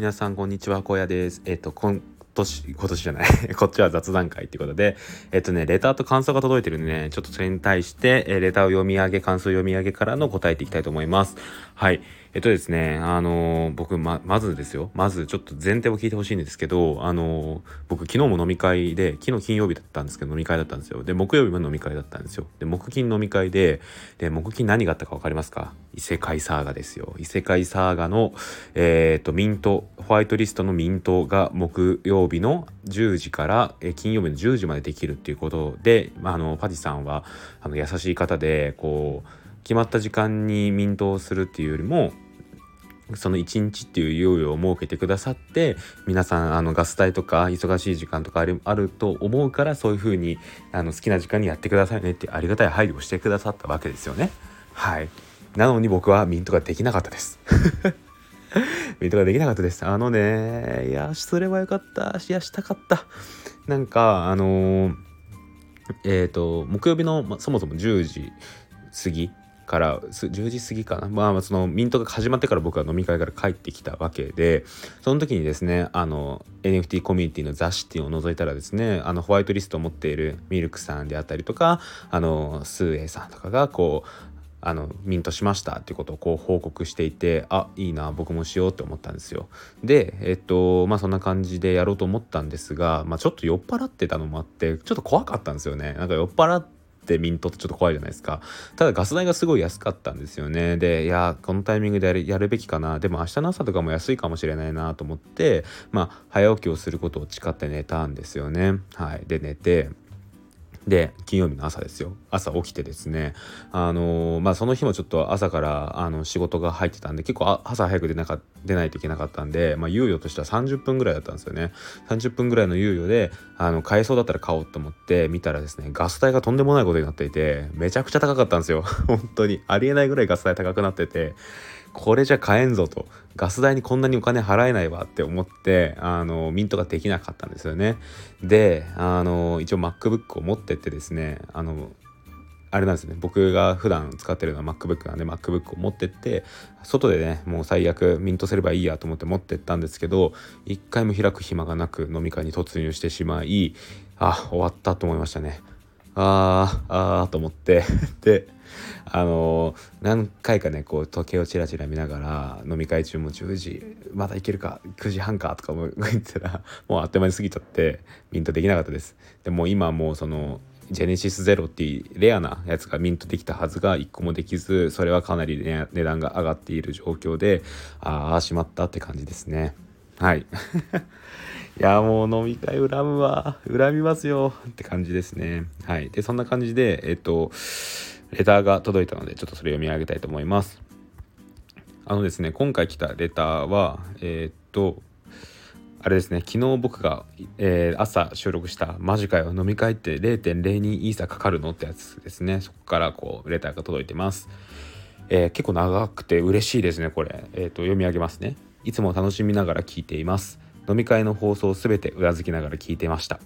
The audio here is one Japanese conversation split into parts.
皆さんこんにちは、荒野です。えっ、と、今年、今年じゃない こっちは雑談会ってことで、えっ、とね、レターと感想が届いてるんでね、ちょっとそれに対して、えレターを読み上げ、感想読み上げからの答えていきたいと思います。はい。えっとですね、あのー、僕、ま、まずですよ。まずちょっと前提を聞いてほしいんですけど、あのー、僕昨日も飲み会で、昨日金曜日だったんですけど飲み会だったんですよ。で、木曜日も飲み会だったんですよ。で、木金飲み会で、で、木金何があったか分かりますか？異世界サーガですよ。異世界サーガの、えっ、と、ミント、ホワイトリストのミントが木曜日の10時から、え金曜日の10時までできるっていうことで、まあ、あの、パティさんは、あの、優しい方で、こう、決まった時間にミントをするっていうよりもその1日っていう猶予を設けてくださって皆さんあのガス代とか忙しい時間とかあるあると思うからそういう風にあに好きな時間にやってくださいねってありがたい配慮をしてくださったわけですよね。はいなのに僕はミントができなかったです。ミントができなかったです。あのね、いや、すればよかった。いや、したかった。なんか、あのー、えっ、ー、と、木曜日の、ま、そもそも10時過ぎから10時過ぎかな。まあそのミントが始まってから僕は飲み会から帰ってきたわけでその時にですねあの NFT コミュニティの雑誌っていうのを覗いたらですねあのホワイトリストを持っているミルクさんであったりとかあのスーエイさんとかがこうあのミントしましたっていうことをこう報告していてあいいな僕もしようって思ったんですよ。でえっとまあそんな感じでやろうと思ったんですが、まあ、ちょっと酔っ払ってたのもあってちょっと怖かったんですよね。なんか酔っ払ってってミントってちょっと怖いじゃないですか。ただガス代がすごい安かったんですよね。でいやこのタイミングでやるやるべきかな。でも明日の朝とかも安いかもしれないなと思ってまあ早起きをすることを誓って寝たんですよね。はい。で寝てで金曜日の朝ですよ。朝起きてですね。あのー、まあその日もちょっと朝からあの仕事が入ってたんで結構朝早く出なか出ないといけなかったんで、まあ、猶予としては30分ぐらいだったんですよね。30分ぐらいの猶予であの買えそうだったら買おうと思って見たらですねガス代がとんでもないことになっていてめちゃくちゃ高かったんですよ。本当にありえないぐらいガス代高くなっててこれじゃ買えんぞと。ガス代にこんなにお金払えないわって思ってあのミントができなかったんですよね。であの一応 MacBook を持ってってですねあのあれなんですね。僕が普段使ってるのは MacBook なんで MacBook を持ってって外でねもう最悪ミントすればいいやと思って持ってったんですけど一回も開く暇がなく飲み会に突入してしまいあ終わったと思いましたね。あーあーと思って。であの何回かねこう時計をチラチラ見ながら飲み会中も10時まだいけるか9時半かとかも 言ったらもうあっという間に過ぎちゃってミントできなかったです。でも今もうそのジェネシスゼロっていうレアなやつがミントできたはずが1個もできずそれはかなり、ね、値段が上がっている状況でああしまったって感じですね。はい。いやもう飲み会恨むわ。恨みますよ。って感じですね。はい。でそんな感じでえっとレターが届いたのでちょっとそれ読み上げたいと思います。あのですね今回来たレターはえー、っとあれですね昨日僕が、えー、朝収録した「マジかよ飲み会って0.02イーサかかるの?」ってやつですね。そこからこうレターが届いてます、えー、結構長くて嬉しいですねこれ、えーと読み上げますね。いつも楽しみながら聞いています。飲み会の放送すべてうなずきながら聞いてました。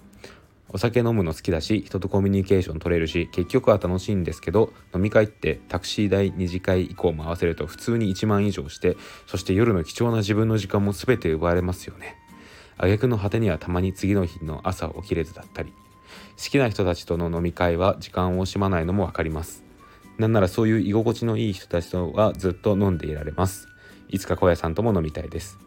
お酒飲むの好きだし人とコミュニケーション取れるし結局は楽しいんですけど飲み会ってタクシー代2次会以降も合わせると普通に1万以上してそして夜の貴重な自分の時間も全て奪われますよね。挙句の果てにはたまに次の日の朝起きれずだったり好きな人たちとの飲み会は時間を惜しまないのも分かります。なんならそういう居心地のいい人たちとはずっと飲んでいられます。いつか小屋さんとも飲みたいです。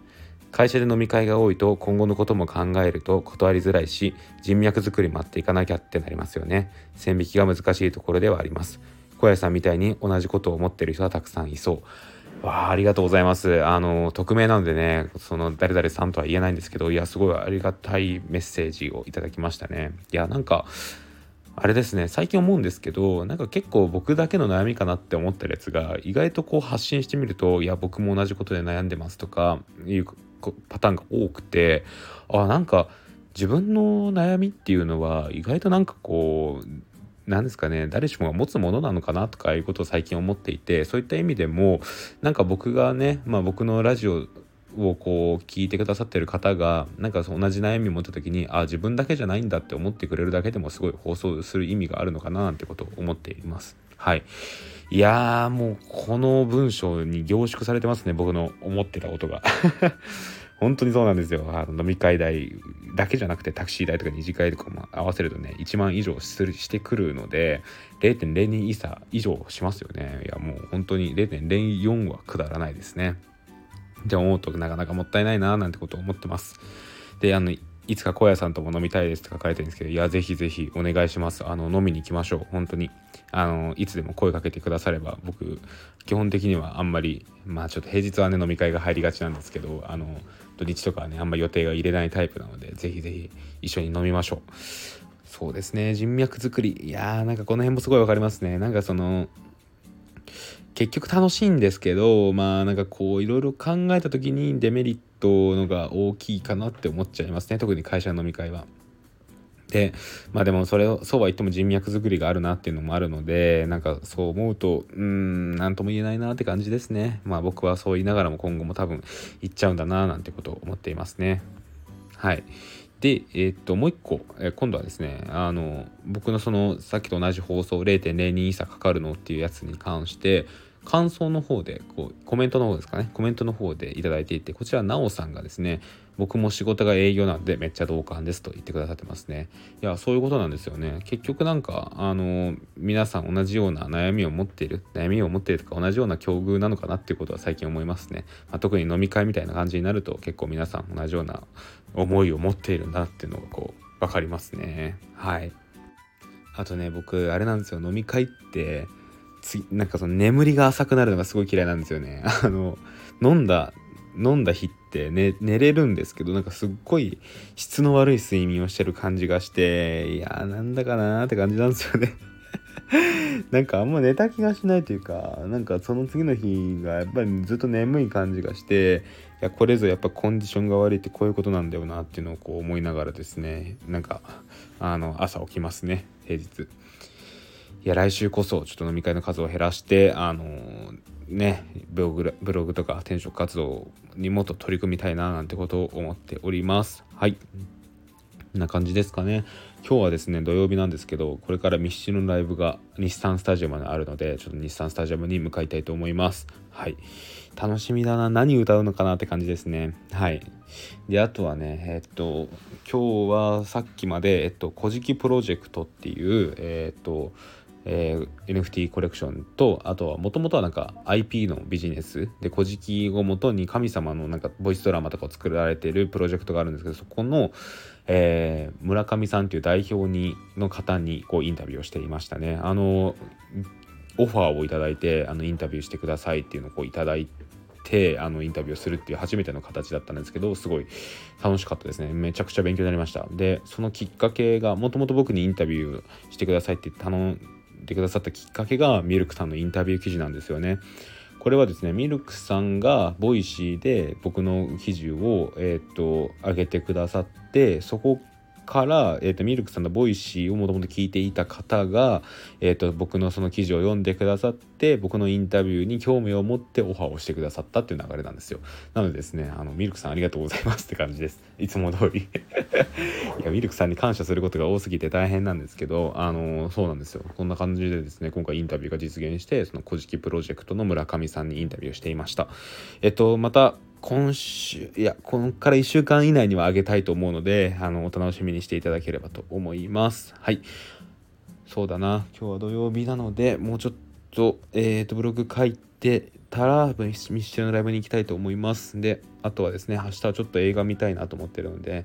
会社で飲み会が多いと今後のことも考えると断りづらいし人脈作り待っていかなきゃってなりますよね。線引きが難しいところではあります。小屋さんみたいに同じことを思ってる人はたくさんいそう。わあありがとうございます。あの匿名なのでねその誰々さんとは言えないんですけどいやすごいありがたいメッセージをいただきましたね。いやなんかあれですね最近思うんですけどなんか結構僕だけの悩みかなって思ってるやつが意外とこう発信してみるといや僕も同じことで悩んでますとかいうパターンが多くてあなんか自分の悩みっていうのは意外となんかこう何ですかね誰しもが持つものなのかなとかいうことを最近思っていてそういった意味でもなんか僕がね、まあ、僕のラジオをこう聞いてくださってる方がなんか同じ悩みを持った時にあ自分だけじゃないんだって思ってくれるだけでもすごい放送する意味があるのかななんてことを思っています。はいいやーもうこの文章に凝縮されてますね。僕の思ってたことが。本当にそうなんですよ。あの飲み会代だけじゃなくてタクシー代とか二次会とかも合わせるとね1万以上するしてくるので0.02イーサ以上しますよね。いやもう本当に0.04はくだらないですね。って思うとなかなかもったいないななんてことを思ってます。であのいつか小屋さんとも飲みたいですって書かれてるんですけどいやぜひぜひお願いします。あの飲みに行きましょう。本当に。あのいつでも声かけてくだされば僕基本的にはあんまりまあちょっと平日はね飲み会が入りがちなんですけどあの土日とかはねあんま予定が入れないタイプなのでぜひぜひ一緒に飲みましょう。そうですね。人脈作り。いやーなんかこの辺もすごい分かりますね。なんかその結局楽しいんですけどまあなんかこういろいろ考えた時にデメリットのが大きいかなって思っちゃいますね。特に会社の飲み会は。でまあでもそれをそうは言っても人脈作りがあるなっていうのもあるのでなんかそう思うとうん何とも言えないなって感じですね。まあ僕はそう言いながらも今後も多分行っちゃうんだななんてことを思っていますね。はい。で、えー、っと、もう一個、えー、今度はですね、あの、僕のその、さっきと同じ放送0.02差かかるのっていうやつに関して、感想の方でこうコメントの方ですかね。コメントの方で頂いていてこちらなおさんがですね僕も仕事が営業なんでめっちゃ同感ですと言ってくださってますね。いやそういうことなんですよね。結局なんかあの皆さん同じような悩みを持っている悩みを持っているとか同じような境遇なのかなっていうことは最近思いますね、まあ、特に飲み会みたいな感じになると結構皆さん同じような思いを持っているんだっていうのがこう分かりますね。はい。あとね僕あれなんですよ。飲み会ってつなんかその眠りが浅くなるのがすごい嫌いなんですよね。あの飲んだ飲んだ日って寝寝れるんですけどなんかすっごい質の悪い睡眠をしてる感じがしていやーなんだかなーって感じなんですよね なんかあんま寝た気がしないというかなんかその次の日がやっぱりずっと眠い感じがしていやこれぞやっぱコンディションが悪いってこういうことなんだよなっていうのをこう思いながらですねなんかあの朝起きますね平日。いや来週こそちょっと飲み会の数を減らしてあのねブログブログとか転職活動にもっと取り組みたいななんてことを思っております。はい。こんな感じですかね。今日はですね土曜日なんですけどこれからミッシュのライブが日産スタジアムにあるのでちょっと日産スタジアムに向かいたいと思います。はい。楽しみだな。何歌うのかなって感じですね。はい。であとはねえっと今日はさっきまでえっと古事記プロジェクトっていうえっとえー、NFT コレクションとあとはもともとはなんか IP のビジネスで古事記をもとに神様のなんかボイスドラマとかを作られてるプロジェクトがあるんですけどそこの、えー、村上さんという代表にの方にこうインタビューをしていましたね。あのオファーをいただいてあのインタビューしてくださいっていうのをこういただいてあのインタビューするっていう初めての形だったんですけどすごい楽しかったですねめちゃくちゃ勉強になりましたでそのきっかけがもともと僕にインタビューしてくださいって頼んでくださったきっかけがミルクさんのインタビュー記事なんですよね。これはですねミルクさんが Voicy で僕の記事を、えーと、上げてくださってそこから、えーと、ミルクさんの Voicy をもともと聞いていた方が、えーと、僕のその記事を読んでくださって僕のインタビューに興味を持ってオファーをしてくださったっていう流れなんですよ。なのでですねあのミルクさんありがとうございますって感じです。いつも通り。いやミルクさんに感謝することが多すぎて大変なんですけどあのそうなんですよ。こんな感じでですね今回インタビューが実現してその「古事記プロジェクト」の村上さんにインタビューをしていました。えっとまた今週いやこのから1週間以内にはあげたいと思うのであのお楽しみにしていただければと思います。はい。そうだな。今日は土曜日なのでもうちょっとえっ、ー、とブログ書いてでたらミッシュのライブに行きたいと思います。であとはですね明日はちょっと映画見たいなと思ってるので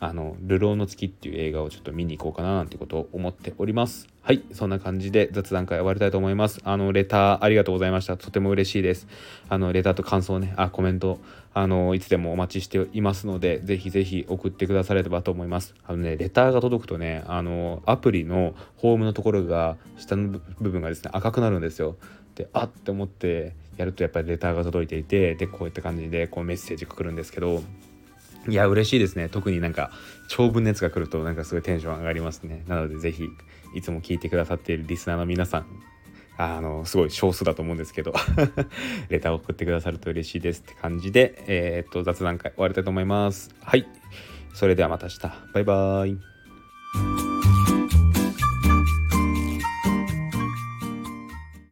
あの「流浪の月」っていう映画をちょっと見に行こうかななんてことを思っております。はいそんな感じで雑談会終わりたいと思います。あのレターありがとうございました。とても嬉しいです。あのレターと感想ねあコメントあのいつでもお待ちしていますのでぜひぜひ送ってくださればと思います。あのねレターが届くとねあのアプリのホームのところが下の部分がですね赤くなるんですよ。であって思ってやるとやっぱりレターが届いていてでこういった感じでこうメッセージが来るんですけどいや嬉しいですね。特になんか長文のやつが来るとなんかすごいテンション上がりますね。なので是非いつも聞いてくださっているリスナーの皆さんあのすごい少数だと思うんですけど レターを送ってくださると嬉しいですって感じでえー、っと雑談会終わりたいと思います。はい。それではまた明日。バイバーイ。